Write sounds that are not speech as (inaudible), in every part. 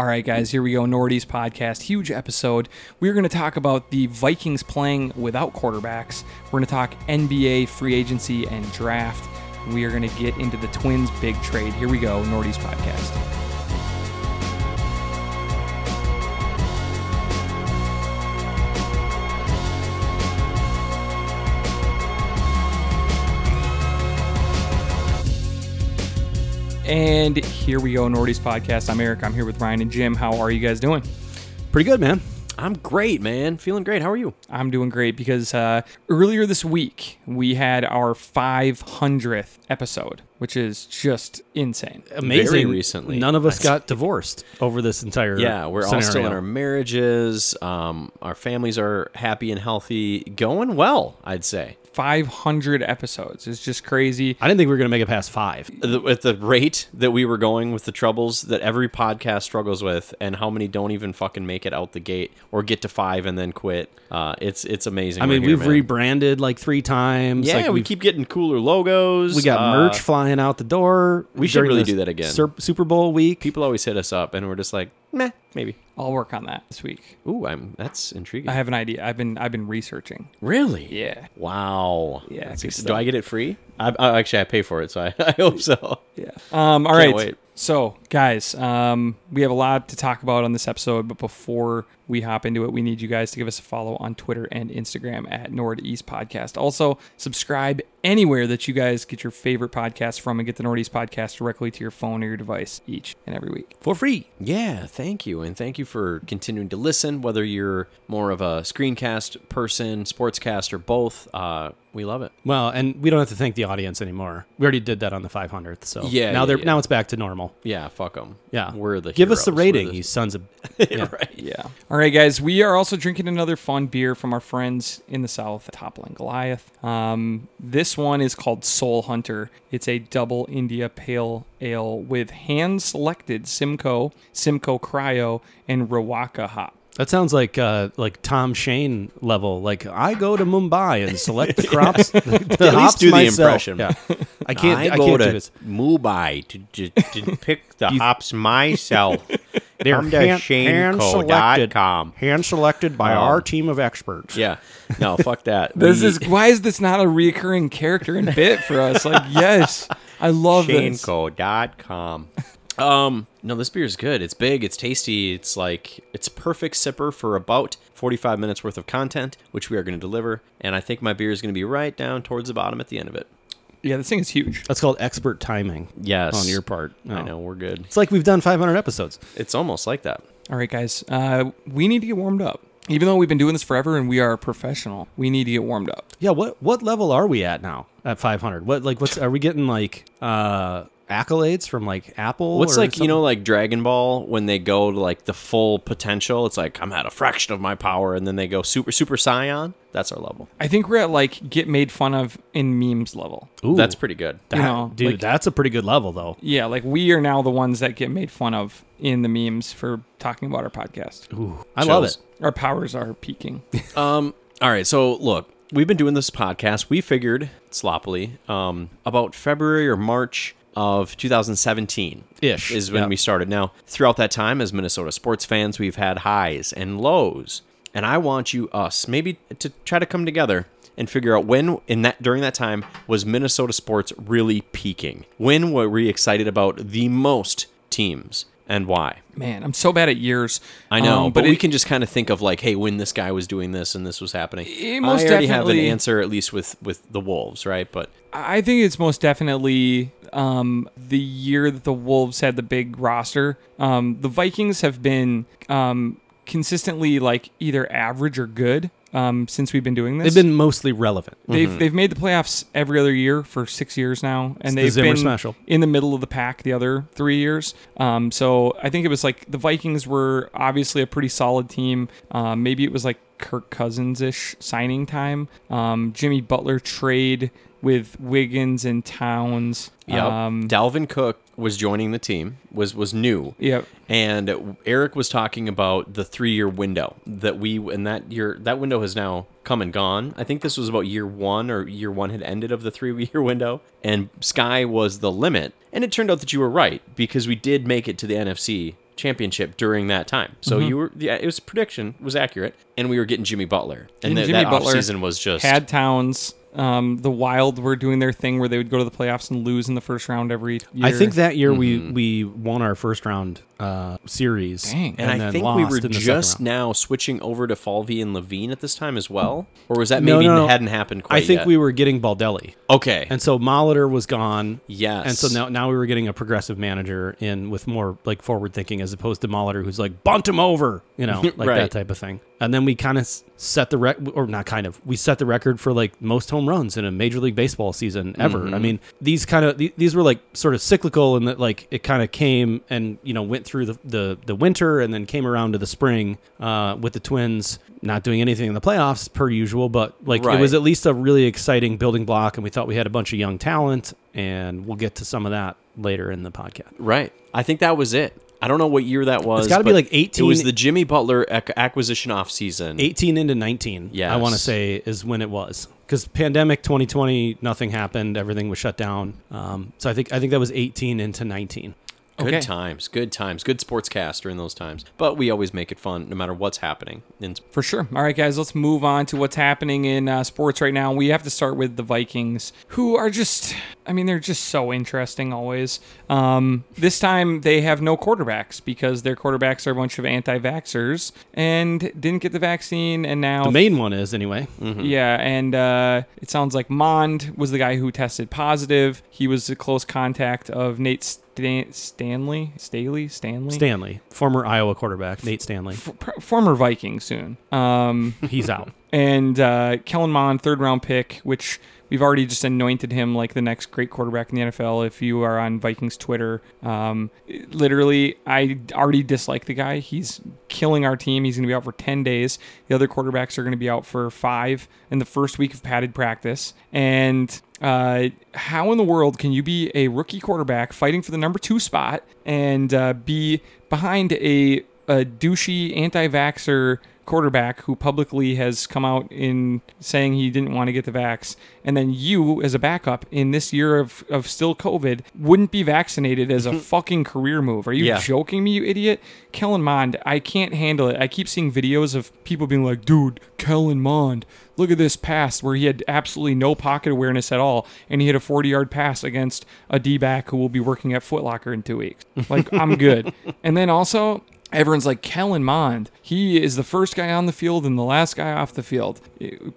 All right, guys, here we go. Nordy's podcast, huge episode. We're going to talk about the Vikings playing without quarterbacks. We're going to talk NBA free agency and draft. We are going to get into the Twins' big trade. Here we go. Nordy's podcast. And here we go, Nordy's podcast. I'm Eric. I'm here with Ryan and Jim. How are you guys doing? Pretty good, man. I'm great, man. Feeling great. How are you? I'm doing great because uh, earlier this week we had our 500th episode, which is just insane. Amazing. Very recently. None of us got divorced over this entire Yeah, we're all still in our marriages. Um, our families are happy and healthy, going well. I'd say. 500 episodes. It's just crazy. I didn't think we were going to make it past five. The, at the rate that we were going with the troubles that every podcast struggles with, and how many don't even fucking make it out the gate or get to five and then quit. Uh, it's it's amazing. I mean, right here, we've man. rebranded like three times. Yeah, like we keep getting cooler logos. we got Uh, merch flying out the door. we should really do that again. Sur- Super Bowl week. People always hit us up, and we're just like, meh, maybe. I'll work on that this week. Ooh, I'm that's intriguing. I have an idea. I've been I've been researching. really? Yeah. Wow. Yeah, That's good ex- do. I get it free? I, I actually I pay for it, so I, (laughs) I hope so. Yeah. Um, all Can't right. wait. So, guys, um, we have a lot to talk about on this episode, but before we hop into it, we need you guys to give us a follow on Twitter and Instagram at Northeast Podcast. Also, subscribe anywhere that you guys get your favorite podcast from and get the Northeast Podcast directly to your phone or your device each and every week. for free. Yeah, thank you, and thank you for continuing to listen. Whether you're more of a screencast person, sportscast, or both, uh, we love it. Well, and we don't have to thank the audience anymore. We already did that on the 500th. So Yeah, now yeah, they're yeah. now it's back to normal. Yeah, fuck them. Yeah, we're the give us the rating, the- you sons of. (laughs) yeah. right. Yeah. All right, guys. We are also drinking another fun beer from our friends in the South, Toppling Goliath. Um, this one is called Soul Hunter. It's a double India Pale Ale with hand selected Simcoe, Simcoe Cryo, and Rawaka hop. That sounds like uh, like Tom Shane level. Like I go to Mumbai and select the (laughs) crops. (laughs) the At least hops do the myself. impression. Yeah. (laughs) I can't. I, I go can't do to this. Mumbai to, to, to pick the hops myself. They're Come to hand, hand selected. Hand selected by Oh. our team of experts. Yeah, no, fuck that. This We- is why is this not a reoccurring character and bit for us? Like, yes, I love this. Shaneco.com. Um, no, this beer is good. It's big, it's tasty, it's like it's perfect sipper for about 45 minutes worth of content, which we are going to deliver. And I think my beer is going to be right down towards the bottom at the end of it. Yeah, this thing is huge. That's called expert timing Yes. on your part. I Oh. know, we're good. It's like we've done 500 episodes. It's almost like that. All right, guys. Uh, we need to get warmed up. Even though we've been doing this forever and we are professional, we need to get warmed up. Yeah. What what level are we at now at 500? What like what's are we getting like uh accolades from like Apple? What's or like, you know, like Dragon Ball when they go to like the full potential? It's like, I'm at a fraction of my power, and then they go super, super Saiyan. That's our level. I think we're at like get made fun of in memes level. Ooh, That's pretty good. that- you know, dude. like- that's a pretty good level though. Yeah, like we are now the ones that get made fun of in the memes for talking about our podcast. Ooh, I love it. Our powers are peaking. (laughs) Um. All right. So look, we've been doing this podcast. We figured sloppily um, about February or March of 2017 Ish, is when yeah. we started. Now, throughout that time, as Minnesota sports fans, we've had highs and lows, and I want you, us, maybe to try to come together and figure out when in that during that time was Minnesota sports really peaking. When were we excited about the most teams and why? Man, I'm so bad at years. I know, Um, but, we it- can just kind of think of like, hey, when this guy was doing this and this was happening. It most I already have an answer, at least with with the Wolves, right? But I think it's most definitely um, the year that the Wolves had the big roster. Um, the Vikings have been um, consistently like either average or good um, since we've been doing this. They've been mostly relevant. They've they've made the playoffs every other year for six years now, and the they've Zimmer been special. in the middle of the pack the other three years. Um, so I think it was like the Vikings were obviously a pretty solid team. Um, maybe it was like Kirk Cousins ish signing time. Um, Jimmy Butler trade with Wiggins and Towns. Yep. Um, Dalvin Cook was joining the team, was was new. Yep. And Eric was talking about the three year window that we and that year that window has now come and gone. I think this was about year one or year one had ended of the three year (laughs) window, and Sky was the limit. And it turned out that you were right because we did make it to the NFC championship during that time. So Mm-hmm. you were yeah, it was prediction was accurate, and we were getting Jimmy Butler, and, And the, Jimmy that Butler offseason was just Had Towns. Um, the Wild were doing their thing where they would go to the playoffs and lose in the first round every year. I think that year Mm-hmm. we we won our first round uh, series. Dang. And, I then think we were in the second just now switching over to Falvey and Levine at this time as well, or was that maybe no, no. hadn't happened quite I think yet? we were getting Baldelli, okay. and so Molitor was gone. yes, And so now, now we were getting a progressive manager in with more like forward thinking as opposed to Molitor, who's like bunt him over, you know, (laughs) like Right. that type of thing. And then we kind of set the rec, or not kind of, we set the record for like most home runs in a Major League Baseball season ever. Mm-hmm. I mean, these kind of these were like sort of cyclical in that like it kind of came and you know went through the, the the winter and then came around to the spring uh, with the Twins not doing anything in the playoffs per usual, but like it was at least a really exciting building block, and we thought we had a bunch of young talent, and we'll get to some of that later in the podcast. right. I think that was it. I don't know what year that was. gotta be but like It was the Jimmy Butler acquisition off season. 18 into 19, Yeah, I want to say, is when it was. Because pandemic 2020, nothing happened, everything was shut down. Um, so I think I think that was 18 into 19. Good Okay. times, good times, good sportscast during those times. But we always make it fun, no matter what's happening. And For sure. All right, guys, let's move on to what's happening in uh, sports right now. We have to start with the Vikings, who are just, I mean, they're just so interesting always. Um, this time they have no quarterbacks because their quarterbacks are a bunch of anti vaxxers and didn't get the vaccine. And now The main one is, anyway. Yeah, and uh, it sounds like Mond was the guy who tested positive. He was a close contact of Nate Stan- Stanley, Staley, Stanley, Stanley, former Iowa quarterback, Nate Stanley. F- pr- former Viking soon. Um, (laughs) He's out. and uh, Kellen Mond, third round pick, which we've already just anointed him like the next great quarterback in the NFL. If you are on Vikings Twitter, um, literally, I already dislike the guy. He's killing our team. He's going to be out for 10 days. The other quarterbacks are going to be out for five in the first week of padded practice. And uh, how in the world can you be a rookie quarterback fighting for the number two spot and uh, be behind a, a douchey anti vaxxer quarterback who publicly has come out in saying he didn't want to get the vax, and then you, as a backup in this year of, of still COVID, wouldn't be vaccinated as a mm-hmm. fucking career move. Are you Yeah. joking me, you idiot? Kellen Mond, I can't handle it. I keep seeing videos of people being like, dude, Kellen Mond, look at this pass where he had absolutely no pocket awareness at all, and he hit a 40 yard pass against a D back who will be working at Footlocker in two weeks. Like, I'm good. (laughs) And then also, everyone's like Kellen Mond. He is the first guy on the field and the last guy off the field.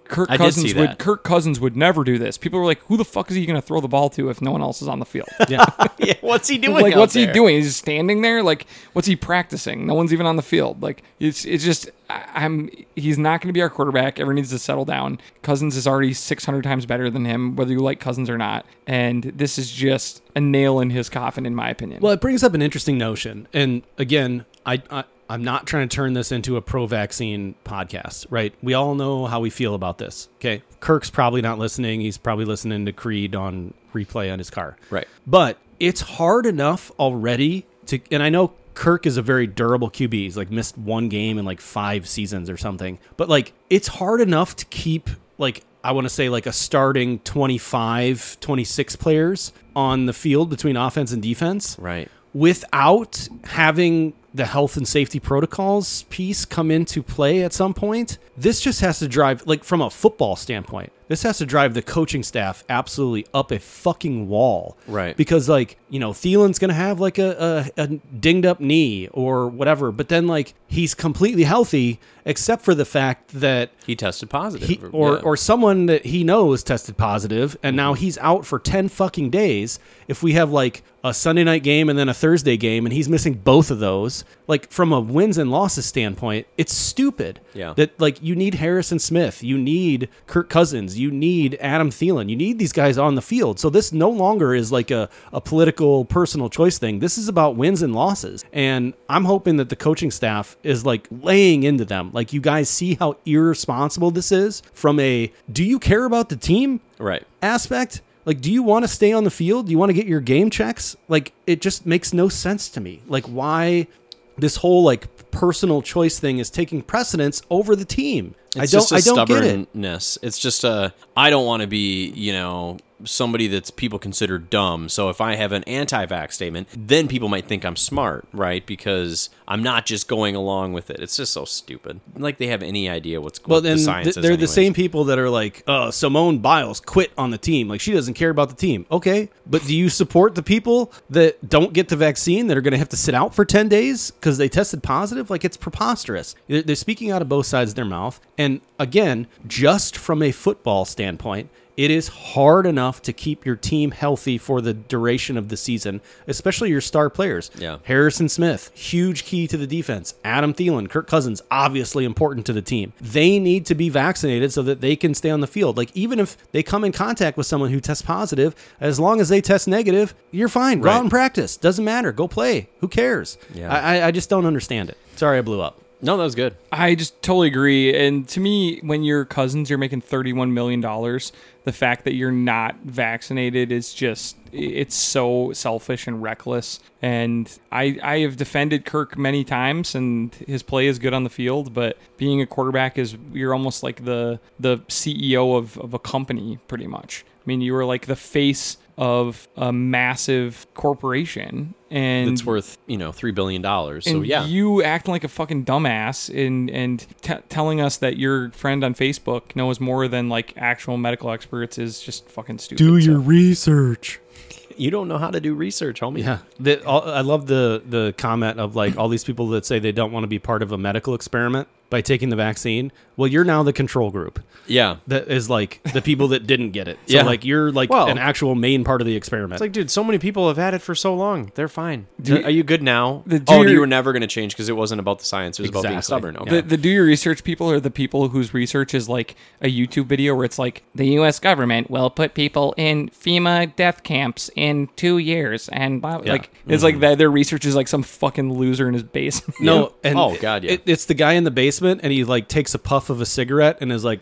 Kirk I Cousins would. Kirk Cousins would never do this. People were like, "Who the fuck is he going to throw the ball to if no one else is on the field?" Yeah. (laughs) (laughs) yeah, what's he doing? like, what's he doing? He's just standing there. Like, what's he practicing? No one's even on the field. Like, it's it's just I'm he's not going to be our quarterback. Everyone needs to settle down. Cousins is already 600 times better than him, whether you like Cousins or not. And this is just a nail in his coffin, in my opinion. Well, it brings up an interesting notion, and again, I, I I'm not trying to turn this into a pro-vaccine podcast, right? We all know how we feel about this. Okay, Kirk's probably not listening. He's probably listening to Creed on replay on his car. Right. But it's hard enough already to, and I know Kirk is a very durable QB. He's like missed one game in like five seasons or something. But like, it's hard enough to keep like, I want to say like a starting 25, 26 players on the field between offense and defense Right. without having the health and safety protocols piece come into play at some point. This just has to drive, like from a football standpoint, this has to drive the coaching staff absolutely up a fucking wall. Right. Because, like, you know, Thielen's going to have like a, a, a dinged up knee or whatever, but then, like, he's completely healthy except for the fact that He tested positive. he, or yeah. or someone that he knows tested positive and now mm-hmm. he's out for 10 fucking days if we have like a Sunday night game and then a Thursday game and he's missing both of those like from a wins and losses standpoint it's stupid Yeah. that like you need Harrison Smith you need Kirk Cousins you need Adam Thielen you need these guys on the field so this no longer is like a, a political personal choice thing this is about wins and losses and I'm hoping that the coaching staff is like laying into them like you guys see how irresponsible this is from a do you care about the team? Right. aspect? Like do you want to stay on the field? Do you want to get your game checks? Like it just makes no sense to me. Like why this whole like personal choice thing is taking precedence over the team. It's i don't just a i don't get it. stubbornness. It's just a I don't want to be, you know, somebody that's people consider dumb. So if I have an anti-vax statement, then people might think I'm smart, right? Because I'm not just going along with it. It's just so stupid. Like they have any idea what's Well, what then the th- they're the same people that are like, uh, Simone Biles quit on the team. Like she doesn't care about the team. Okay, but do you support the people that don't get the vaccine that are going to have to sit out for ten days because they tested positive? Like it's preposterous. They're, they're speaking out of both sides of their mouth. And again, just from a football standpoint. It is hard enough to keep your team healthy for the duration of the season, especially your star players. Yeah. Harrison Smith, huge key to the defense. Adam Thielen, Kirk Cousins, obviously important to the team. They need to be vaccinated so that they can stay on the field. Like even if they come in contact with someone who tests positive, as long as they test negative, you're fine. Go Right. out and practice. Doesn't matter. Go play. Who cares? Yeah. I, I just don't understand it. Sorry, I blew up. No, that was good. I just totally agree. And to me, when you're cousins, you're making $31 million. The fact that you're not vaccinated is just, it's so selfish and reckless. And I, I have defended Kirk many times, and his play is good on the field. But being a quarterback is, you're almost like the, the CEO of, of a company, pretty much. I mean, you were like the face of a massive corporation. And It's worth you know three billion dollars. So yeah, you acting like a fucking dumbass and and t- telling us that your friend on Facebook knows more than like actual medical experts is just fucking stupid. Do so- your research. you don't know how to do research, homie. Yeah, the, all, I love the the comment of like all these people that say they don't want to be part of a medical experiment by taking the vaccine. Well, you're now the control group. yeah. That is like the people that didn't get it. So Yeah. like you're like Well- an actual main part of the experiment. It's like, dude, so many people have had it for so long. They're fine. Do you- Are you good now? The- oh, do oh, your- you were never going to change because it wasn't about the science. It was about being stubborn. Okay. The, the do your research people are the people whose research is like a YouTube video where it's like the U.S. government will put people in FEMA death camps in two years, and blah, like it's like mm-hmm. that. Their research is like some fucking loser in his basement. no, and Oh, God, yeah. it- it's the guy in the basement, and he like takes a puff of a cigarette and is like,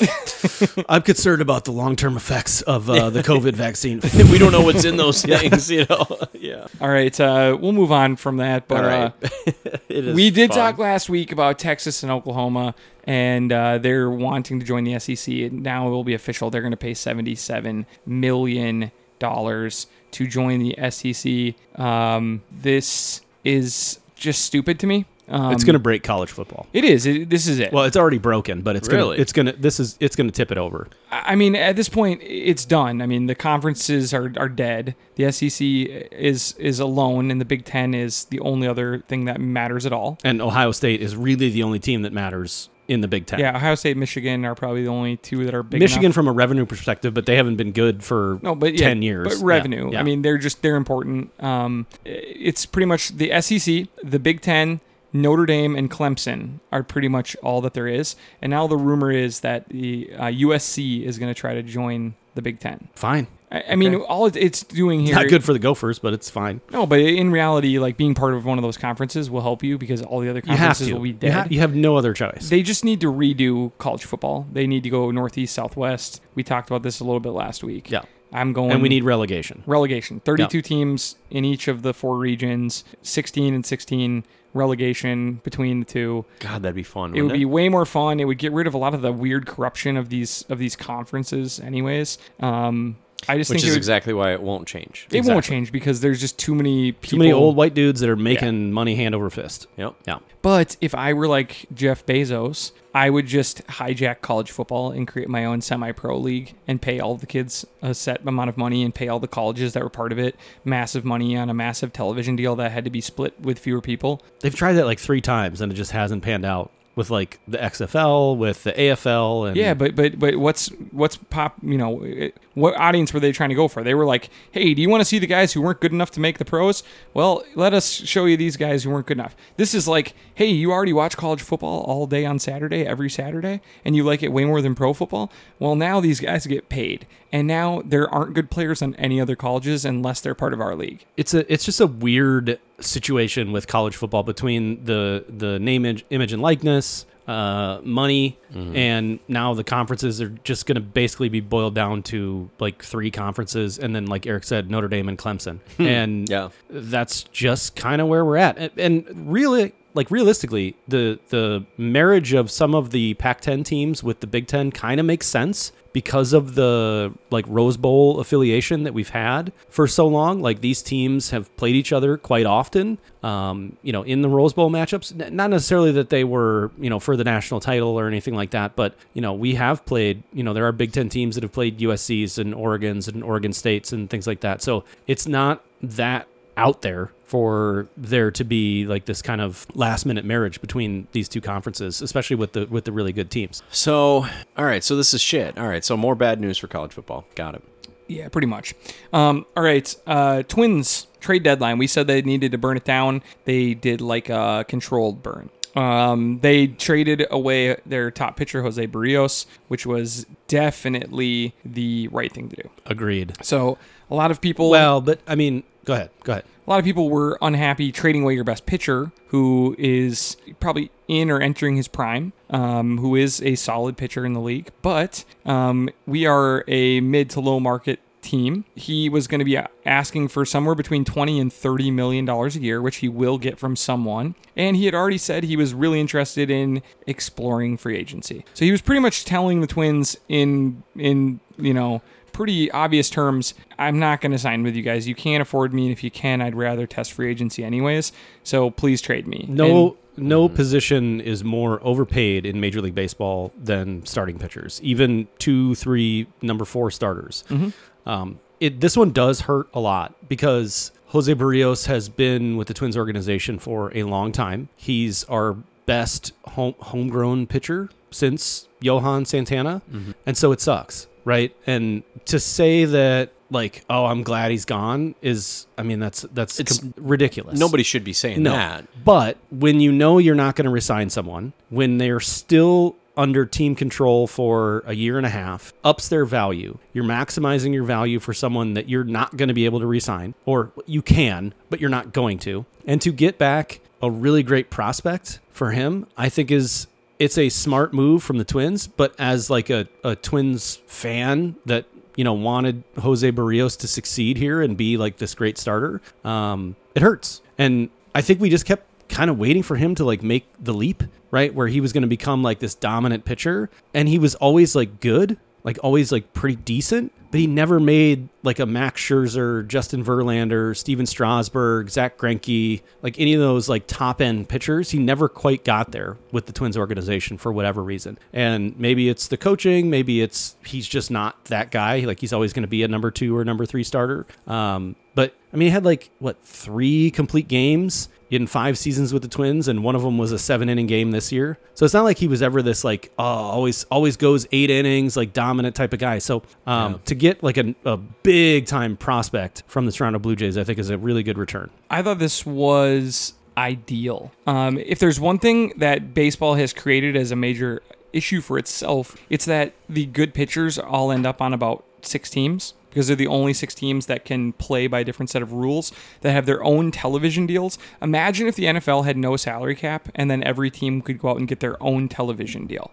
(laughs) "I'm concerned about the long term effects of uh, the COVID vaccine." (laughs) we don't know what's in those (laughs) things, you know. yeah. All right, uh, we'll move on from that. But All right. uh, It is we did fun. talk last week about Texas and Oklahoma, and uh, they're wanting to join the SEC. And now it will be official. They're going to pay seventy-seven million dollars to join the SEC. Um, this is just stupid to me. Um, it's gonna break college football. It is. It, this is it. Well, it's already broken, but it's gonna Really? it's gonna this is it's gonna tip it over. I mean, at this point, it's done. I mean, the conferences are, are dead. The SEC is is alone, and the Big Ten is the only other thing that matters at all. And Ohio State is really the only team that matters in the Big Ten. Yeah, Ohio State, Michigan are probably the only two that are big. Michigan enough. from a revenue perspective, but they haven't been good for no, but yeah, 10 years. But Yeah, revenue. yeah. I mean, they're just they're important. Um, it's pretty much the SEC, the Big Ten, Notre Dame, and Clemson are pretty much all that there is. And now the rumor is that the uh, USC is going to try to join the Big Ten. fine. I, I mean, all it's doing here. Not good for the Gophers, but it's fine. No, but in reality, like being part of one of those conferences will help you because all the other conferences will be You, dead. ha- you have no other choice. they just need to redo college football. They need to go northeast, southwest. We talked about this a little bit last week. yeah. I'm going. And we need relegation. relegation. 32 teams in each of the four regions, 16 and 16 relegation between the two. God, that'd be fun. It would wouldn't be way more fun. It would get rid of a lot of the weird corruption of these of these conferences anyways. Um I just Which think is it, would, exactly why it won't change. it won't change because there's just too many people Too many old white dudes that are making money hand over fist. Yep. Yeah. But if I were like Jeff Bezos, I would just hijack college football and create my own semi-pro league and pay all the kids a set amount of money and pay all the colleges that were part of it massive money on a massive television deal that had to be split with fewer people. They've tried that like three times and it just hasn't panned out with like the XFL, with the AFL, and Yeah, but but but what's what's pop? You know, it- what audience were they trying to go for? They were like, "Hey, do you want to see the guys who weren't good enough to make the pros? Well, let us show you these guys who weren't good enough." This is like, "Hey, you already watch college football all day on Saturday, every Saturday, and you like it way more than pro football. Well, now these guys get paid, and now there aren't good players on any other colleges unless they're part of our league." it's a it's just a weird situation with college football between the the name image, and likeness uh, money and now the conferences are just going to basically be boiled down to like three conferences and then like eric said notre dame and clemson. (laughs) And Yeah. that's just kind of where we're at. And, and really like realistically the the marriage of some of the pac 10 teams with the big 10 kind of makes sense because of the like Rose Bowl affiliation that we've had for so long. Like these teams have played each other quite often. Um, you know, in the Rose Bowl matchups, not necessarily that they were you know for the national title or anything like that, but you know we have played. You know, there are Big Ten teams that have played USC's and Oregon's and Oregon States and things like that. So it's not that out there for there to be like this kind of last minute marriage between these two conferences, especially with the with the really good teams. So, all right. So this is shit. All right. So more bad news for college football. Got it. Yeah, pretty much. Um, all right, uh, Twins trade deadline. We said they needed to burn it down. They did like a controlled burn. Um, they traded away their top pitcher Jose Berrios, which was definitely the right thing to do. Agreed. So a lot of people, Well, but I mean, go ahead. Go ahead. a lot of people were unhappy trading away your best pitcher, who is probably in or entering his prime, um, who is a solid pitcher in the league. But um, we are a mid to low market team. He was going to be asking for somewhere between 20 and 30 million dollars a year, which he will get from someone. And he had already said he was really interested in exploring free agency. So he was pretty much telling the Twins in in, you know, pretty obvious terms, I'm not going to sign with you guys. You can't afford me, and if you can, I'd rather test free agency anyways. So please trade me. No, And- no mm-hmm. position is more overpaid in Major League Baseball than starting pitchers. Even two, three, number four starters. Mm-hmm. Um, it this one does hurt a lot because Jose Berrios has been with the Twins organization for a long time. He's our best home, homegrown pitcher since Johan Santana, and so it sucks, right? And to say that like, oh, I'm glad he's gone is, I mean, that's that's It's- com- ridiculous. Nobody should be saying No. that. But when you know you're not going to resign someone, when they're still under team control for a year and a half, ups their value. You're maximizing your value for someone that you're not going to be able to resign, or you can, but you're not going to. And to get back a really great prospect for him, I think is it's a smart move from the Twins. But as like a, a Twins fan that you know wanted Jose Berrios to succeed here and be like this great starter, um, it hurts. And I think we just kept kind of waiting for him to like make the leap, right? Where he was going to become like this dominant pitcher, and he was always like good, like always like pretty decent, but he never made like a Max Scherzer, Justin Verlander, Stephen Strasburg, Zack Greinke, like any of those like top end pitchers. He never quite got there with the Twins organization for whatever reason. And maybe it's the coaching, maybe it's he's just not that guy. Like he's always going to be a number two or number three starter. Um, but I mean, he had like what three complete games in five seasons with the Twins, and one of them was a seven inning game this year. So it's not like he was ever this like oh always always goes eight innings like dominant type of guy. So um, to get like a, a big time prospect from the Toronto Blue Jays, I think is a really good return. I thought this was ideal. Um, if there's one thing that baseball has created as a major issue for itself, it's that the good pitchers all end up on about six teams because they're the only six teams that can play by a different set of rules that have their own television deals. Imagine if the NFL had no salary cap and then every team could go out and get their own television deal.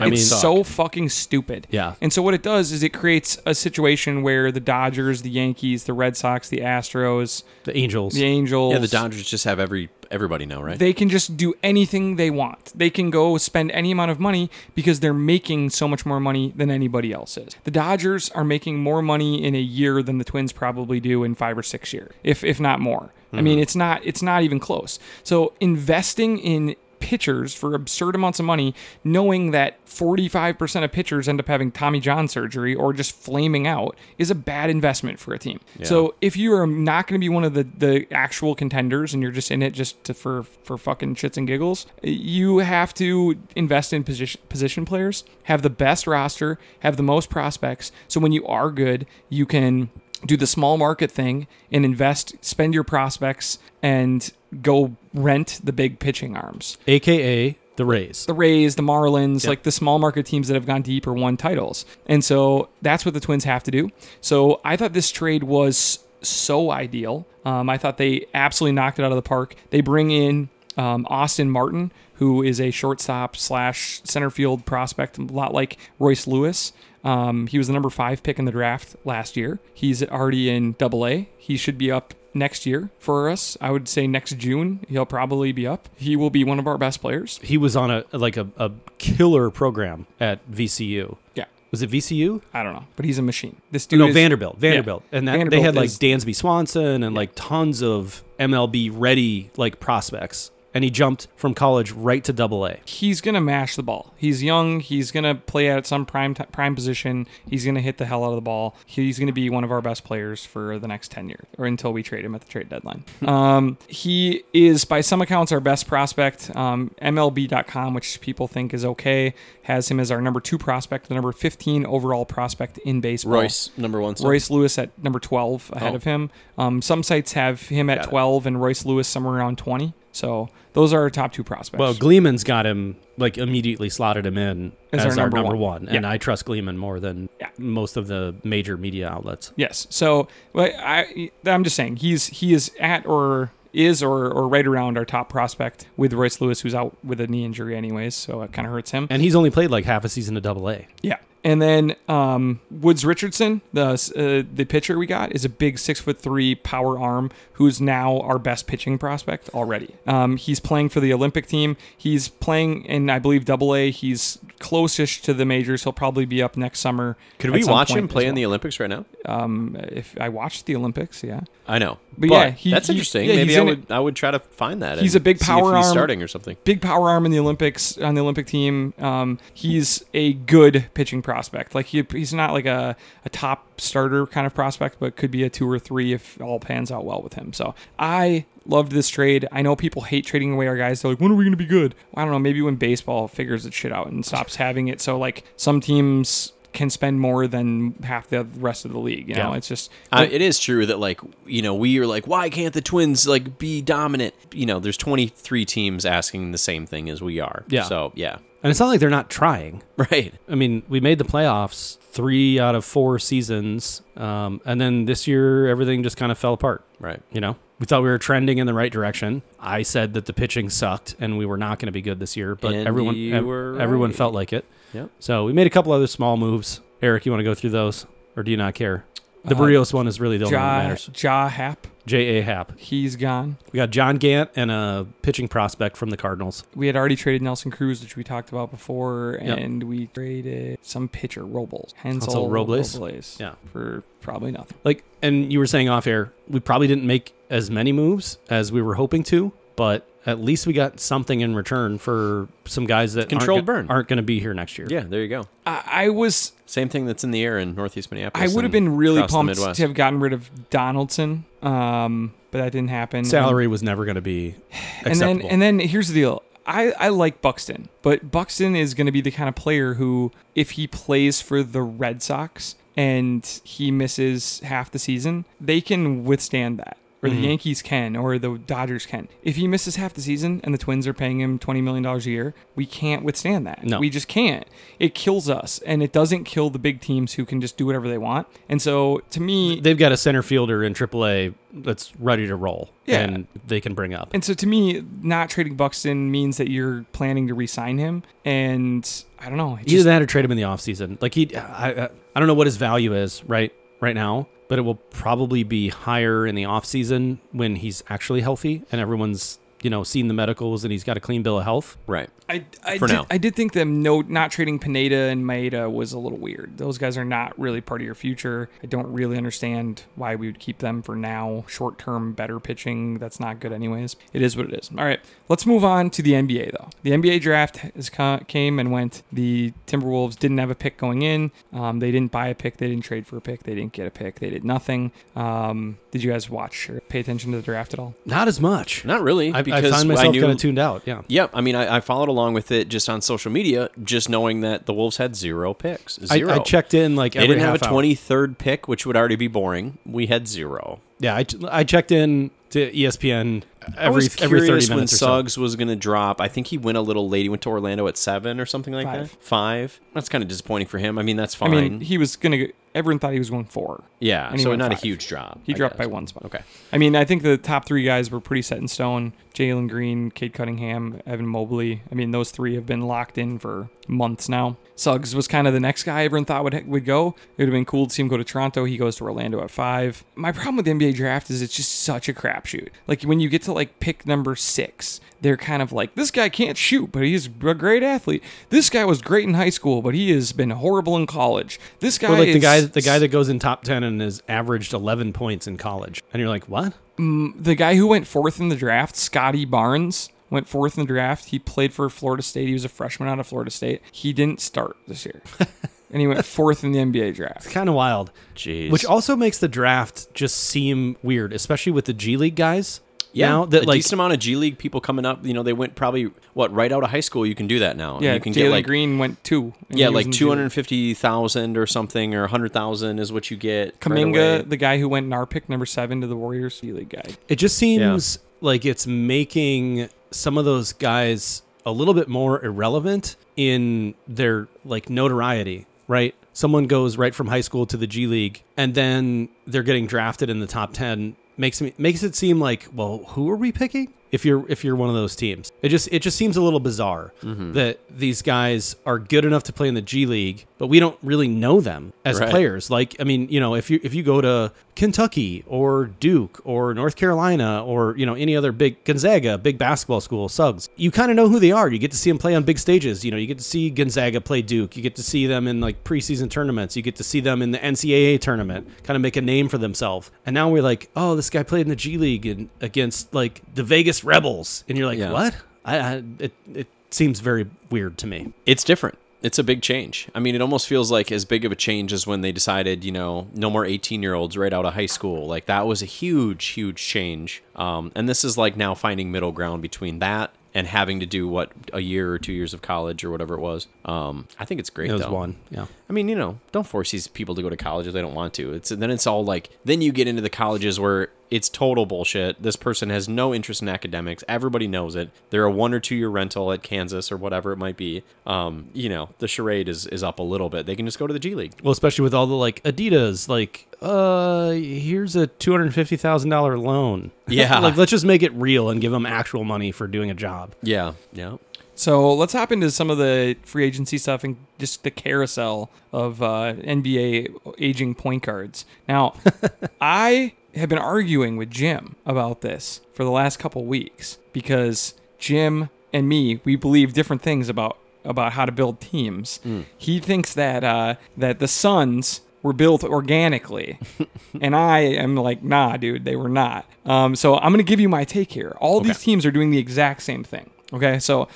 I it's mean- so fucking stupid. Yeah. And so what it does is it creates a situation where the Dodgers, the Yankees, the Red Sox, the Astros, The Angels. the Angels, Yeah, the Dodgers just have every everybody now, right? they can just do anything they want. They can go spend any amount of money because they're making so much more money than anybody else is. The Dodgers are making more money in a year than the Twins probably do in 5 or 6 years, if if not more. I mm-hmm. mean, it's not it's not even close. So investing in pitchers for absurd amounts of money, knowing that 45% of pitchers end up having Tommy John surgery or just flaming out, is a bad investment for a team. So if you are not going to be one of the, the actual contenders and you're just in it just to, for for fucking shits and giggles, you have to invest in position position players, have the best roster, have the most prospects. So when you are good, you can do the small market thing and invest, spend your prospects, and go rent the big pitching arms. AKA the Rays. The Rays, the Marlins, like the small market teams that have gone deep or won titles. And so that's what the Twins have to do. So I thought this trade was so ideal. Um, I thought they absolutely knocked it out of the park. They bring in um, Austin Martin, who is a shortstop slash center field prospect, a lot like Royce Lewis. Um, he was the number five pick in the draft last year. He's already in Double A. He should be up next year for us. I would say next June he'll probably be up. He will be one of our best players. He was on a like a, a killer program at VCU. Yeah. Was it VCU? I don't know, but he's a machine. This dude No, is, Vanderbilt. Vanderbilt. And that, they Vanderbilt had like is- Dansby Swanson and like tons of MLB ready like prospects. And he jumped from college right to double A. he's gonna mash the ball. He's young. He's gonna play at some prime t- prime position. He's gonna hit the hell out of the ball. He's gonna be one of our best players for the next ten years, or until we trade him at the trade deadline. um, he is, by some accounts, our best prospect. Um, MLB.com, which people think is okay, has him as our number two prospect, the number fifteen overall prospect in baseball. Royce, number one. still? Royce Lewis at number 12 ahead Oh. of him. Um, some sites have him at Got it. 12 and Royce Lewis somewhere around 20. So those are our top two prospects. Well, Gleeman's got him like immediately slotted him in As as, our number number, one. one. And I trust Gleeman more than Yeah. most of the major media outlets. Yes. So well, I I'm just saying he's he is at or is or, or right around our top prospect with Royce Lewis, who's out with a knee injury anyways, so it kind of hurts him. And he's only played like half a season of double A. Yeah. And then um, Woods Richardson, the uh, the pitcher we got, is a big six foot three power arm who's now our best pitching prospect already. Um, he's playing for the Olympic team. He's playing in I believe Double A. He's closest to the majors. He'll probably be up next summer. Could we watch him play in the Olympics right now? Um, if I watched the Olympics, yeah. I know, But but, yeah, he- that's he- interesting. yeah, Maybe I would I would try to find that. He's a big power arm. starting or something. big power arm in the Olympics on the Olympic team. Um, he's a good pitching prospect. Like he, he's not like a, a top starter kind of prospect, but could be a two or three if all pans out well with him. So I loved this trade. I know people hate trading away our guys. They're like, when are we going to be good? I don't know. Maybe when baseball figures its shit out and stops having it. So like some teams can spend more than half the rest of the league. You know, Yeah. it's just Uh, it is true that like you know we are like why can't the Twins like be dominant? You know, there's 23 teams asking the same thing as we are. Yeah. So yeah, And it's not like they're not trying. right. I mean, we made the playoffs three out of four seasons. Um, and then this year, everything just kind of fell apart. Right. You know, we thought we were trending in the right direction. I said that the pitching sucked and we were not going to be good this year, but And everyone ev- were everyone felt like it. Yep. So we made a couple other small moves. Eric, you want to go through those, or do you not care? The Uh, Berrios one is really the only one that matters. ja Happ. J. A. Happ. He's gone. We got John Gant and a pitching prospect from the Cardinals. We had already traded Nelson Cruz, which we talked about before, Yep. and we traded some pitcher, Robles. Hensel Hansel Robles? Robles, Yeah. For probably nothing. Like, and you were saying off air, we probably didn't make as many moves as we were hoping to, but at least we got something in return for some guys that Controlled aren't, burn. aren't going to be here next year. Yeah. There you go. I, I was, Same thing that's in the air in Northeast Minneapolis. I would have been really pumped to have gotten rid of Donaldson, um, but that didn't happen. Salary was never going to be (sighs) and then and then here's the deal. I, I like Buxton, but Buxton is going to be the kind of player who, if he plays for the Red Sox and he misses half the season, they can withstand that. Or the Mhm. Yankees can, or the Dodgers can. If he misses half the season and the Twins are paying him $20 million a year, we can't withstand that. No. We just can't. It kills us, and it doesn't kill the big teams who can just do whatever they want. And so, to me, They've got a center fielder in AAA that's ready to roll, Yeah. and they can bring up. And so to me, not trading Buxton means that you're planning to re-sign him. And I don't know. It Either just, that or trade him in the offseason. Like he, I, I, I don't know what his value is right right now, but it will probably be higher in the offseason when he's actually healthy and everyone's you know seen the medicals and he's got a clean bill of health. Right. I, I, For did, now. I did think them no not trading Pineda and Maeda was a little weird. Those guys are not really part of your future. I don't really understand why we would keep them for now. Short term, better pitching. That's not good, anyways. It is what it is. All right, let's move on to the NBA though. The NBA draft has co- came and went. The Timberwolves didn't have a pick going in. Um, they didn't buy a pick. They didn't trade for a pick. They didn't get a pick. They did nothing. Um, did you guys watch or pay attention to the draft at all? Not as much. Not really. I, I because find myself knew, kind of tuned out. Yeah. Yep. I mean, I, I followed along with it just on social media, just knowing that the Wolves had zero picks. I, Zero. I checked in like They didn't have a 23rd pick, which would already be boring. We had zero. Yeah, I, I checked in to ESPN I every was every curious thirty when minutes or so. Suggs was going to drop. I think he went a little late. He went to Orlando at seven or something like Five. that. Five. That's kind of disappointing for him. I mean, that's fine. I fine. mean, he was gonna. Everyone thought he was going four. yeah. So went not a huge drop. He I dropped guess. by one spot. Okay. I mean, I think the top three guys were pretty set in stone. Jalen Green, Cade Cunningham, Evan Mobley. I mean, those three have been locked in for months now. Suggs was kind of the next guy everyone thought would would go. It would have been cool to see him go to Toronto. He goes to Orlando at five. My problem with the NBA draft is it's just such a crapshoot. Like when you get to like pick number six, they're kind of like this guy can't shoot, but he's a great athlete. This guy was great in high school, but he has been horrible in college. This guy Or like is the guy, the guy that goes in top ten and has averaged eleven points in college, and you're like, what? Mm, the guy who went fourth in the draft, Scottie Barnes, went fourth in the draft. He played for Florida State. He was a freshman out of Florida State. He didn't start this year. (laughs) and he went fourth in the NBA draft. It's kind of wild. Jeez. Which also makes the draft just seem weird, especially with the G League guys. yeah, now that a like decent amount of G League people coming up. You know, they went probably what right out of high school. You can do that now. Yeah, you can Jalen get like Green went two. yeah, like in the two G hundred League. fifty thousand or something, or hundred thousand is what you get. Kuminga, away. the guy who went in our pick number seven to the Warriors, G League guy. it just seems like it's making some of those guys a little bit more irrelevant in their like notoriety, right? Someone goes right from high school to the G League and then they're getting drafted in the top 10 makes me makes it seem like, well, who are we picking? If you're if you're one of those teams. It just it just seems a little bizarre mm-hmm. that these guys are good enough to play in the G League, but we don't really know them as Right. players. Like, I mean, you know, if you if you go to Kentucky or Duke or North Carolina or you know any other big Gonzaga, big basketball school, Suggs, you kind of know who they are. You get to see them play on big stages. You know, you get to see Gonzaga play Duke. You get to see them in like preseason tournaments. You get to see them in the NCAA tournament, kind of make a name for themselves. And now we're like, oh, this guy played in the G League and against like the Vegas Rebels, and you're like, Yeah. what? I, I it it seems very weird to me. It's different. It's a big change. I mean, it almost feels like as big of a change as when they decided, you know, no more 18 year olds right out of high school. Like that was a huge, huge change. Um, and this is like now finding middle ground between that and having to do what a year or two years of college or whatever it was. Um, I think it's great. It was though. one, yeah. I mean, you know, don't force these people to go to college if they don't want to. It's then it's all like then you get into the colleges where it's total bullshit. This person has no interest in academics. Everybody knows it. They're a one or two year rental at Kansas or whatever it might be. Um, you know, the charade is is up a little bit. They can just go to the G League. Well, especially with all the like Adidas, like, uh, here's a two hundred fifty thousand dollar loan. Yeah. (laughs) like let's just make it real and give them actual money for doing a job. Yeah, yeah. So let's hop into some of the free agency stuff and just the carousel of uh, NBA aging point guards. Now, (laughs) I have been arguing with Jim about this for the last couple weeks because Jim and me we believe different things about about how to build teams. He thinks that uh, that the Suns were built organically, (laughs) and I am like, nah, dude, they were not. Um, so I'm gonna give you my take here. All these teams are doing the exact same thing. Okay, so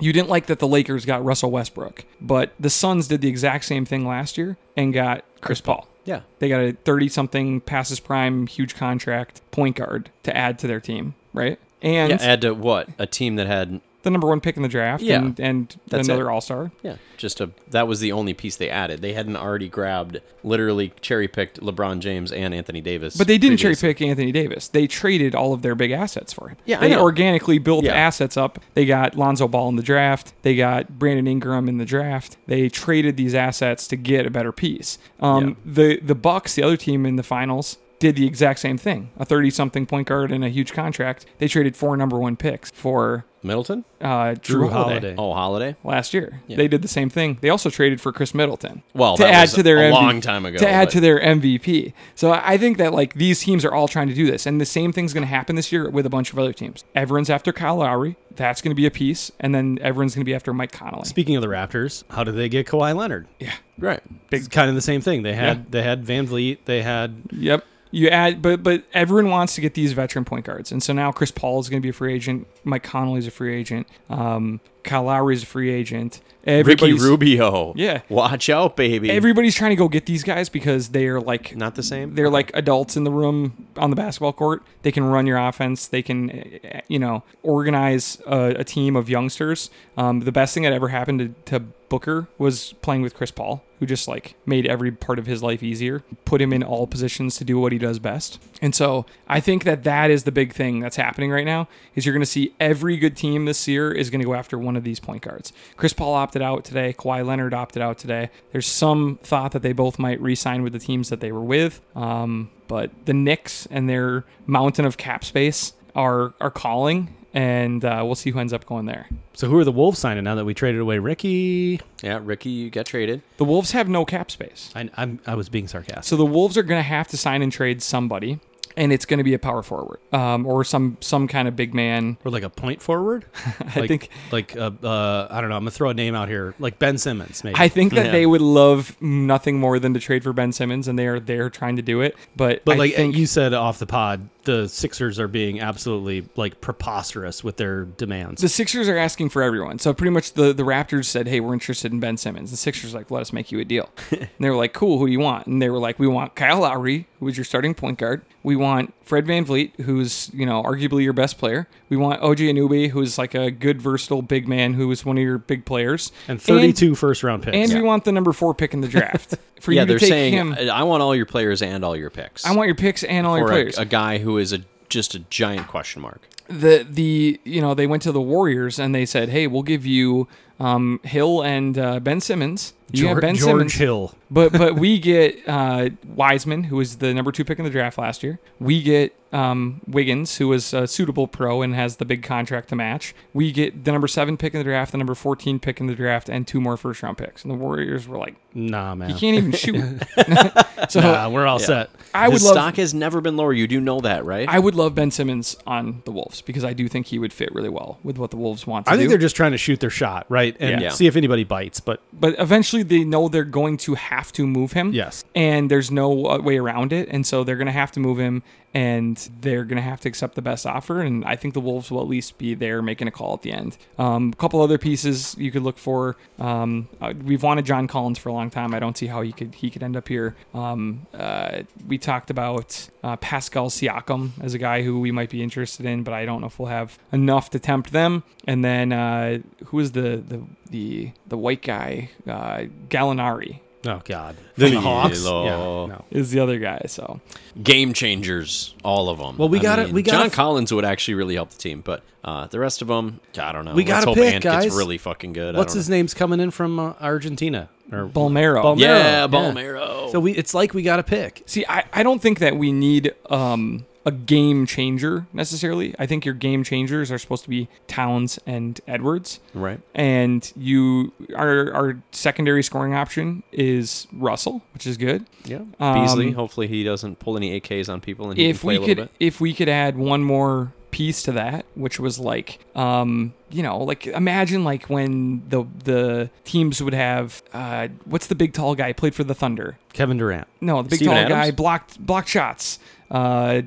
you didn't like that the Lakers got Russell Westbrook, but the Suns did the exact same thing last year and got Chris Paul. Yeah. They got a 30 something passes prime huge contract point guard to add to their team, right? And Yeah, add to what? A team that had the number one pick in the draft Yeah, and, and another all star. yeah, just a that was the only piece they added. They hadn't already grabbed literally cherry picked LeBron James and Anthony Davis. But they didn't cherry pick Anthony Davis. They traded all of their big assets for him. Yeah, they organically built Yeah. assets up. They got Lonzo Ball in the draft. They got Brandon Ingram in the draft. They traded these assets to get a better piece. Um, The the Bucks, the other team in the finals, did the exact same thing. A thirty-something point guard and a huge contract. They traded four number one picks for Middleton? uh, Jrue, Jrue Holiday. Holiday. Oh, Holiday. Last year, Yeah. they did the same thing. They also traded for Khris Middleton. Well, to that add was to their a MV long time ago, To add but- to their MVP. So I I think that like these teams are all trying to do this, and the same thing's going to happen this year with a bunch of other teams. Everyone's after Kyle Lowry. That's going to be a piece, and then everyone's going to be after Mike Connolly. Speaking of the Raptors, how did they get Kawhi Leonard? yeah. Right. It's kind of the same thing. They had Yeah. they had VanVleet. They had Yep. You add, but but everyone wants to get these veteran point guards, and so now Chris Paul is going to be a free agent. Mike Connolly's a free agent. Um, Kyle Lowry's a free agent. Ricky Rubio. Yeah. Watch out, baby. Everybody's trying to go get these guys because they are like Not the same. they're like adults in the room on the basketball court. They can run your offense. They can, you know, organize a, a team of youngsters. Um, the best thing that ever happened to, to Booker was playing with Chris Paul, who just like made every part of his life easier, put him in all positions to do what he does best. And so I think that that is the big thing that's happening right now is you're going to see every good team this year is going to go after one of these point guards. Chris Paul opted out today. Kawhi Leonard opted out today. There's some thought that they both might re-sign with the teams that they were with. Um, but the Knicks and their mountain of cap space are are calling and uh, we'll see who ends up going there. So who are the Wolves signing now that we traded away Ricky? Yeah, Ricky, you got traded. The Wolves have no cap space. I, I'm, I was being sarcastic. So the Wolves are going to have to sign and trade somebody, and it's going to be a power forward um, or some some kind of big man. Or like a point forward. (laughs) I like, think like uh, uh, I don't know. I'm gonna throw a name out here, like Ben Simmons, maybe. I think that Yeah. they would love nothing more than to trade for Ben Simmons, and they are there trying to do it. But but I like think you said off the pod, the Sixers are being absolutely like preposterous with their demands. the Sixers are asking for everyone. So pretty much the, the Raptors said, "Hey, we're interested in Ben Simmons." The Sixers were like, "Let us make you a deal." and (laughs) they were like, "Cool, who do you want?" And they were like, "We want Kyle Lowry, who is your starting point guard. We want Fred VanVleet, who's you know arguably your best player. We want OG Anunoby, who's like a good versatile big man who is one of your big players, and 32 first round picks. And, we want the number four pick in the draft (laughs) for yeah, you to they're take saying him. I want all your players and all your picks. I want your picks and all your players. a, a guy who is a just a giant question mark. The the you know they went to the Warriors and they said, "Hey, we'll give you um, Hill and uh, Ben Simmons. You George, have Ben George Simmons, Hill. but but we (laughs) get uh, Wiseman, who was the number two pick in the draft last year. We get um, Wiggins, who was a suitable pro and has the big contract to match. We get the number seven pick in the draft, the number fourteen pick in the draft, and two more first round picks. And the Warriors were like, Nah, man. "You can't even (laughs) shoot." (laughs) so Nah, we're all Yeah. set. I would His love stock has never been lower. You do know that, right? I would love Ben Simmons on the Wolves because I do think he would fit really well with what the Wolves want to I do. think they're just trying to shoot their shot, right? And Yeah. see if anybody bites. But but eventually they know they're going to have to move him. yes, And there's no uh, way around it. And so they're going to have to move him and they're going to have to accept the best offer. And I think the Wolves will at least be there making a call at the end. Um, a couple other pieces you could look for. Um, uh, we've wanted John Collins for a long time. I don't see how he could he could end up here. Um, uh, we talked about uh, Pascal Siakam as a guy who we might be interested in, but I don't know if we'll have enough to tempt them. And then uh, who is the the the the white guy uh, Gallinari oh god, the Hawks. Yeah, no. is the other guy. So Game changers, all of them. Well, we got it. we gotta John f- Collins would actually really help the team, but uh, the rest of them, I don't know. We gotta hope pick, Ant guys. gets really fucking good. What's don't his name's coming in from uh, Argentina or Bolmaro. Bolmaro. Yeah, Yeah. Bolmaro. So we, it's like we got to pick. See, I, I don't think that we need um, a game changer necessarily. I think your game changers are supposed to be Towns and Edwards. right. And you our our secondary scoring option is Russell, which is good. Yeah. Um, Beasley. Hopefully he doesn't pull any AKs on people and he if can play we a little could bit. if we could add one more piece to that which was like um you know like imagine like when the the teams would have uh what's the big tall guy played for the thunder Kevin Durant. no the big Steven tall Adams? guy blocked blocked shots uh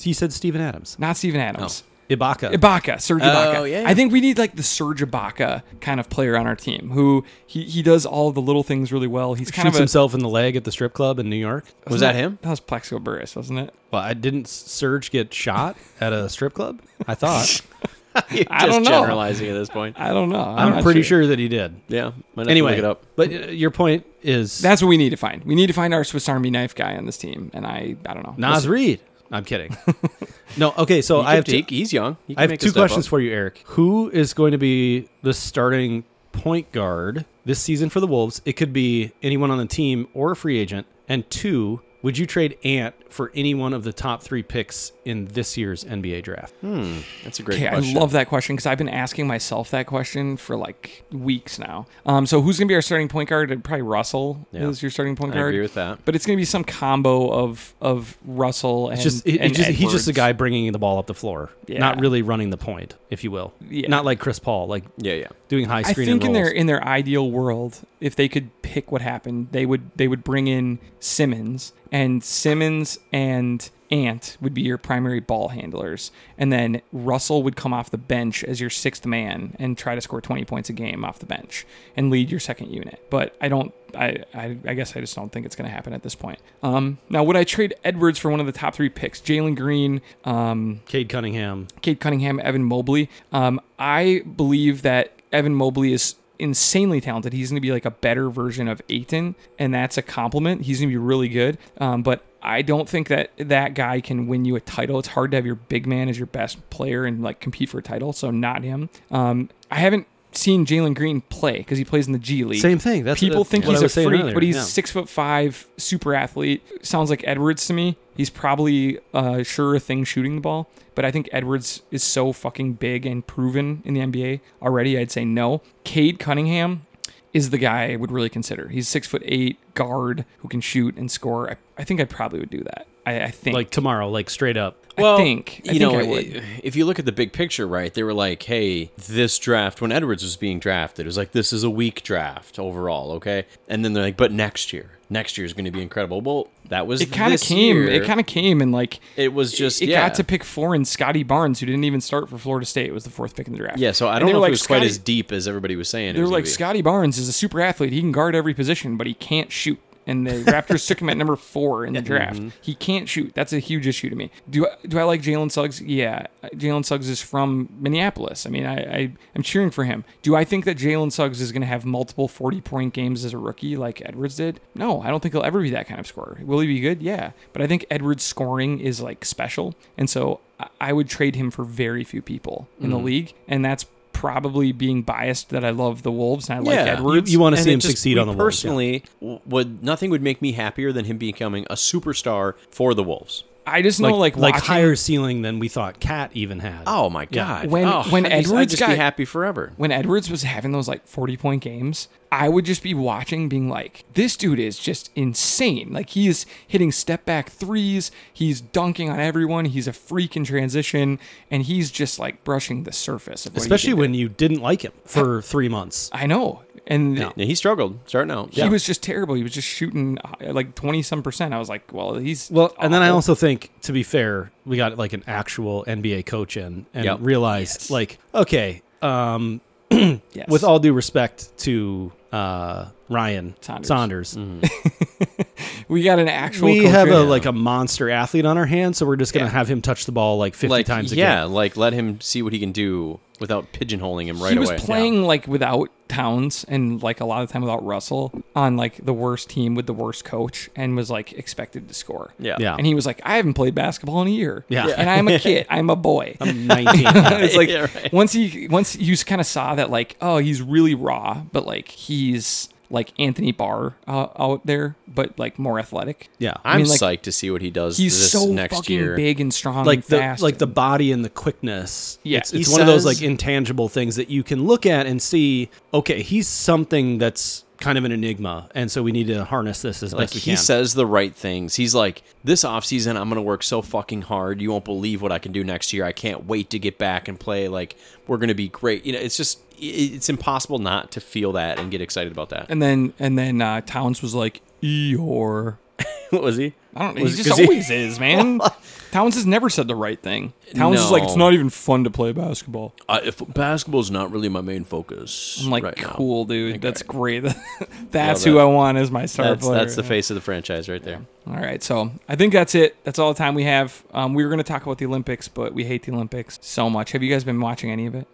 He said Steven Adams. not Steven Adams Ibaka. Ibaka, Serge Ibaka. Oh, Ibaka. yeah. I think we need like the Serge Ibaka kind of player on our team who he, he does all the little things really well. He's kind Shoots of a himself in the leg at the strip club in New York. Was that him? That was Plaxico Burress, wasn't it? Well, I didn't Serge get shot at a strip club. I thought. (laughs) (laughs) You're I just don't know. generalizing at this point. I don't know. I'm, not pretty sure. that he did. Yeah. Might Anyway, look it up. but uh, your point is That's what we need to find. We need to find our Swiss Army knife guy on this team, and I I don't know. Naz Reid. I'm kidding. (laughs) no, okay. So He I have could- two, he- he's young. He can I have make two questions up. for you, Eric. Who is going to be the starting point guard this season for the Wolves? It could be anyone on the team or a free agent. And two, would you trade Ant for any one of the top three picks in this year's NBA draft? Hmm, that's a great Okay, I love that question because I've been asking myself that question for like weeks now. Um, so who's gonna be our starting point guard? Probably Russell Yeah. is your starting point I guard. agree with that. But it's gonna be some combo of of Russell and It's just, it, it and just he's just a guy bringing the ball up the floor, Yeah. not really running the point, if you will. Yeah. Not like Chris Paul, like Yeah, yeah. doing high screen. I think in their in their ideal world, if they could pick what happened, they would they would bring in Simmons and Simmons and Ant would be your primary ball handlers, and then Russell would come off the bench as your sixth man and try to score twenty points a game off the bench and lead your second unit. But I don't. I, I, I guess I just don't think it's going to happen at this point. Um, now, would I trade Edwards for one of the top three picks? Jalen Green, um, Cade Cunningham. Cade Cunningham, Evan Mobley. Um, I believe that Evan Mobley is insanely talented. He's going to be like a better version of Ayton, and that's a compliment. He's going to be really good. Um, but I don't think that that guy can win you a title. It's hard to have your big man as your best player and like compete for a title. So not him. Um, I haven't seen Jalen Green play because he plays in the G League. Same thing. That's People that's think what he's a freak, earlier. but he's Yeah. six foot five, super athlete. Sounds like Edwards to me. He's probably uh, sure a thing shooting the ball, but I think Edwards is so fucking big and proven in the NBA already. I'd say no. Cade Cunningham is the guy I would really consider. He's six foot eight guard who can shoot and score. I, I think I probably would do that. I, I think. like tomorrow, like straight up. I think. I you think know, I if you look at the big picture, right? They were like, "Hey, this draft when Edwards was being drafted, it was like this is a weak draft overall, okay?" And then they're like, "But next year, next year is going to be incredible." Well, that was it kind of came. year. It kind of came and like It was just it yeah. got to pick four, and Scottie Barnes, who didn't even start for Florida State, it was the fourth pick in the draft. yeah. So I don't know if like, it was quite as deep as everybody was saying. They were was like. Scottie Barnes is a super athlete. He can guard every position, but he can't shoot. And the Raptors took him at number four in the draft. Mm-hmm. He can't shoot. That's a huge issue to me. Do I, do I like Jalen Suggs? Yeah, Jalen Suggs is from Minneapolis. I mean, I, I am cheering for him. Do I think that Jalen Suggs is going to have multiple forty point games as a rookie like Edwards did? No, I don't think he'll ever be that kind of scorer. Will he be good? Yeah, but I think Edwards' scoring is like special, and so I- would trade him for very few people in Mm. the league, and that's probably being biased that I love the Wolves and I like Yeah. Edwards. You- you wanna see him just- succeed on the Wolves. Personally, w would nothing would make me happier than him becoming a superstar for the Wolves. I just know like like watching, higher ceiling than we thought Cat even had. Oh my Yeah. god! When- Oh, when I'd be- I'd Edwards just got- be happy forever. when Edwards was having those like 40 point games, I would just be watching, being like, this dude is just insane. Like, he is hitting step back threes. He's dunking on everyone. He's a freak in transition. And he's just like brushing the surface of Especially can do. when you didn't like him for three months. I know. And Yeah. Yeah, he struggled starting out. he was just terrible. He was just shooting uh, like 20 some percent. I was like, well, he's. Well, and then I also think, to be fair, we got like an actual NBA coach in and Yep. realized, Yes. like, okay, um, (clears throat) Yes. with all due respect to uh, Ryan Saunders. Saunders, (laughs) we got an actual. we have a like a monster athlete on our hands, so we're just gonna Yeah. have him touch the ball like fifty like times yeah, game. like let him see what he can do without pigeonholing him right he was away. playing like without Towns and like a lot of time without Russell on like the worst team with the worst coach and was like expected to score. Yeah. Yeah. And he was like, I haven't played basketball in a year. Yeah. Yeah. And I'm a (laughs) kid. I'm a boy. I'm (laughs) nineteen. it's like (laughs) Yeah, right. once he once you kind of saw that like oh he's really raw but like he's like Anthony Barr uh, out there but like more athletic. yeah, I'm mean, like, psyched to see what he does He's this so next fucking year. big and strong like and the fast. like the body and the quickness. Yeah, it's, it's one of those like intangible things that you can look at and see. Okay, he's something that's kind of an enigma, and so we need to harness this as Like best we he can. says the right things. He's like, this offseason I'm gonna work so fucking hard. You won't believe what I can do next year. I can't wait to get back and play. Like we're gonna be great. You know, it's just it's impossible not to feel that and get excited about that. and then and then uh, Towns was like Eeyore. (laughs) what was he? I don't know. Was- He just 'cause he- always is, man. (laughs) Towns has never said the right thing. Towns is like, it's not even fun to play basketball. Uh, if basketball's not really my main focus. I'm like, right now. cool, dude. That's great. (laughs) that's that. who I want as my star That's player. that's the face of the franchise right there. All right, so I think that's it. That's all the time we have. Um, we were going to talk about the Olympics, but we hate the Olympics so much. Have you guys been watching any of it?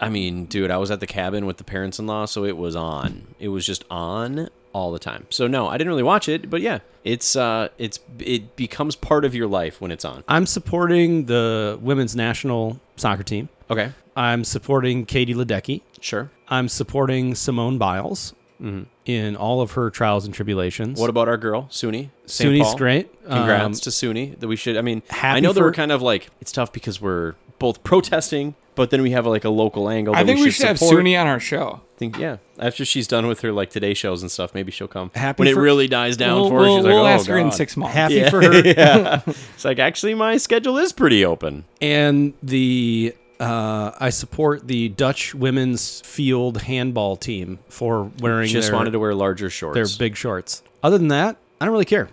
I mean, dude, I was at the cabin with the parents-in-law, so it was on. It was just on all the time. So no, I didn't really watch it, but yeah, it's uh, it's it becomes part of your life when it's on. I'm supporting the women's national soccer team. Okay, I'm supporting Katie Ledecky. sure. I'm supporting Simone Biles Mhm. in all of her trials and tribulations. What about our girl, Suni? St. Suni's Paul? great. Congrats Um, to Suni. That we should. I mean, I know that we're kind of like it's tough because we're both protesting, but then we have like a local angle. I think we should, should have support. Suni on our show. I think yeah. After she's done with her like Today shows and stuff, maybe she'll come. Happy when it really dies down we'll for her, we'll, she's we'll like, oh, ask her in six months. happy Yeah. for (laughs) her. yeah. It's like actually my schedule is pretty open. and the uh, I support the Dutch women's field handball team for wearing Just their, wanted to wear larger shorts. their big shorts. Other than that, I don't really care.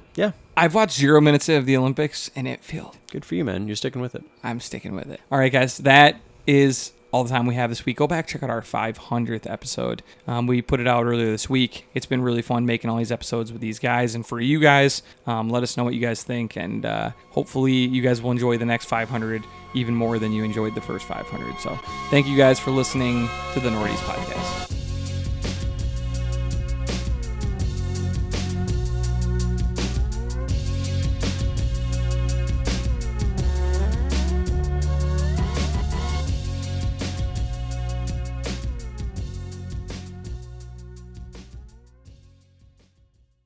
I've watched zero minutes of the Olympics, and it feels Good for you, man. You're sticking with it. I'm sticking with it. All right, guys, that is all the time we have this week. Go back, check out our 500th episode. Um, we put it out earlier this week. It's been really fun making all these episodes with these guys. And for you guys, um, let us know what you guys think. And uh, hopefully, you guys will enjoy the next 500 even more than you enjoyed the first 500. So, thank you guys for listening to the Nordies podcast.